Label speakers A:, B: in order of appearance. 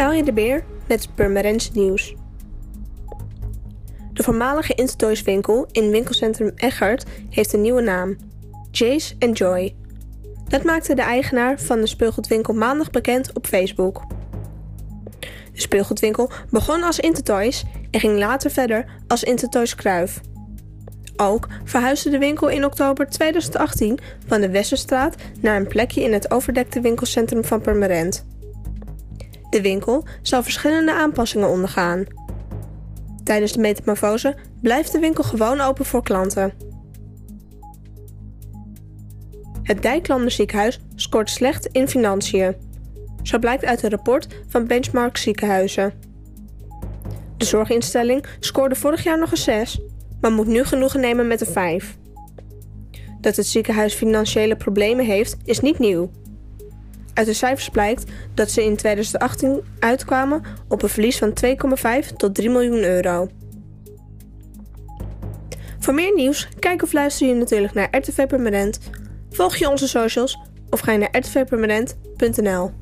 A: Elje de Beer met Purmerends nieuws. De voormalige Intertoys winkel in winkelcentrum Eggert heeft een nieuwe naam. Jace Joy. Dat maakte de eigenaar van de speelgoedwinkel maandag bekend op Facebook. De speelgoedwinkel begon als Intertoys en ging later verder als Intertoys Kruif. Ook verhuisde de winkel in oktober 2018 van de Westerstraat naar een plekje in het overdekte winkelcentrum van Purmerend. De winkel zal verschillende aanpassingen ondergaan. Tijdens de metamorfose blijft de winkel gewoon open voor klanten. Het Dijklander ziekenhuis scoort slecht in financiën. Zo blijkt uit een rapport van Benchmark Ziekenhuizen. De zorginstelling scoorde vorig jaar nog een 6, maar moet nu genoegen nemen met een 5. Dat het ziekenhuis financiële problemen heeft, is niet nieuw. Uit de cijfers blijkt dat ze in 2018 uitkwamen op een verlies van 2,5 tot 3 miljoen euro. Voor meer nieuws, kijk of luister je natuurlijk naar RTV Permanent, volg je onze socials of ga je naar rtvpermanent.nl.